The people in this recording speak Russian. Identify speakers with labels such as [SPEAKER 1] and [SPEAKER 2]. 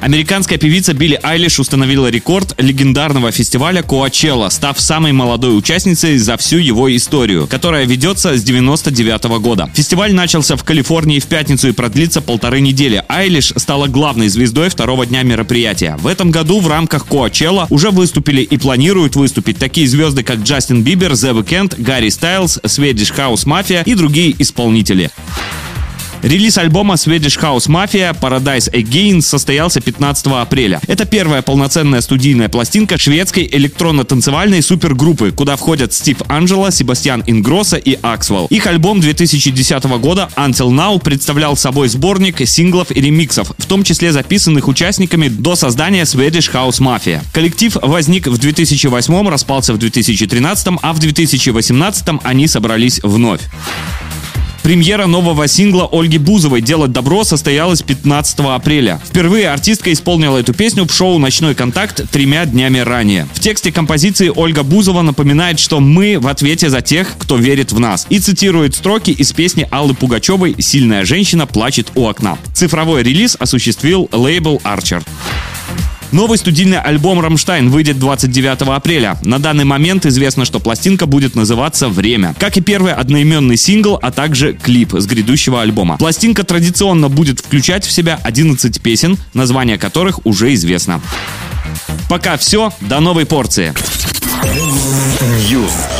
[SPEAKER 1] Американская певица Билли Айлиш установила рекорд легендарного фестиваля Коачелла, став самой молодой участницей за всю его историю, которая ведется с 99 года. Фестиваль начался в Калифорнии в пятницу и продлится полторы недели. Айлиш стала главной звездой второго дня мероприятия. В этом году в рамках Коачелла уже выступили и планируют выступить такие звезды, как Джастин Бибер, The Weeknd, Гарри Стайлз, Swedish House Mafia и другие исполнители. Релиз альбома Swedish House Mafia Paradise Again состоялся 15 апреля. Это первая полноценная студийная пластинка шведской электронно-танцевальной супергруппы, куда входят Стив Анджело, Себастьян Ингросса и Аксвелл. Их альбом 2010 года Until Now представлял собой сборник синглов и ремиксов, в том числе записанных участниками до создания Swedish House Mafia. Коллектив возник в 2008, распался в 2013, а в 2018 они собрались вновь. Премьера нового сингла Ольги Бузовой «Делать добро» состоялась 15 апреля. Впервые артистка исполнила эту песню в шоу «Ночной контакт» тремя днями ранее. В тексте композиции Ольга Бузова напоминает, что мы в ответе за тех, кто верит в нас, и цитирует строки из песни Аллы Пугачевой «Сильная женщина плачет у окна». Цифровой релиз осуществил лейбл Archer. Новый студийный альбом «Рамштайн» выйдет 29 апреля. На данный момент известно, что пластинка будет называться «Время». Как и первый одноименный сингл, а также клип с грядущего альбома. Пластинка традиционно будет включать в себя 11 песен, название которых уже известно. Пока все, до новой порции.
[SPEAKER 2] News.